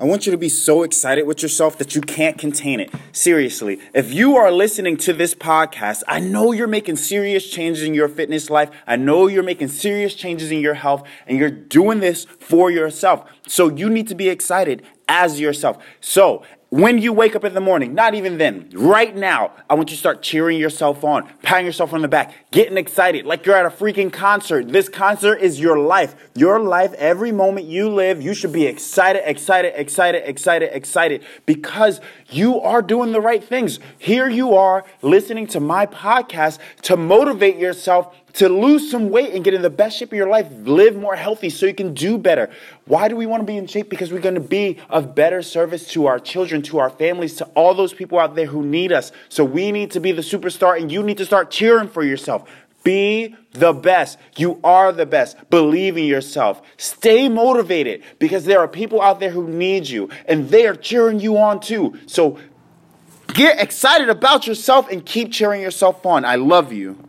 I want you to be so excited with yourself that you can't contain it. Seriously, if you are listening to this podcast, I know you're making serious changes in your fitness life. I know you're making serious changes in your health, and you're doing this for yourself. So you need to be excited as yourself. So when you wake up in the morning, not even then, right now, I want you to start cheering yourself on, patting yourself on the back, getting excited like you're at a freaking concert. This concert is your life. Your life, every moment you live, you should be excited, excited, excited, excited, excited because you are doing the right things. Here you are listening to my podcast to motivate yourself to lose some weight and get in the best shape of your life, live more healthy so you can do better. Why do we want to be in shape? Because we're going to be of better service to our children, to our families, to all those people out there who need us. So we need to be the superstar and you need to start cheering for yourself. Be the best. You are the best. Believe in yourself. Stay motivated because there are people out there who need you and they are cheering you on too. So get excited about yourself and keep cheering yourself on. I love you.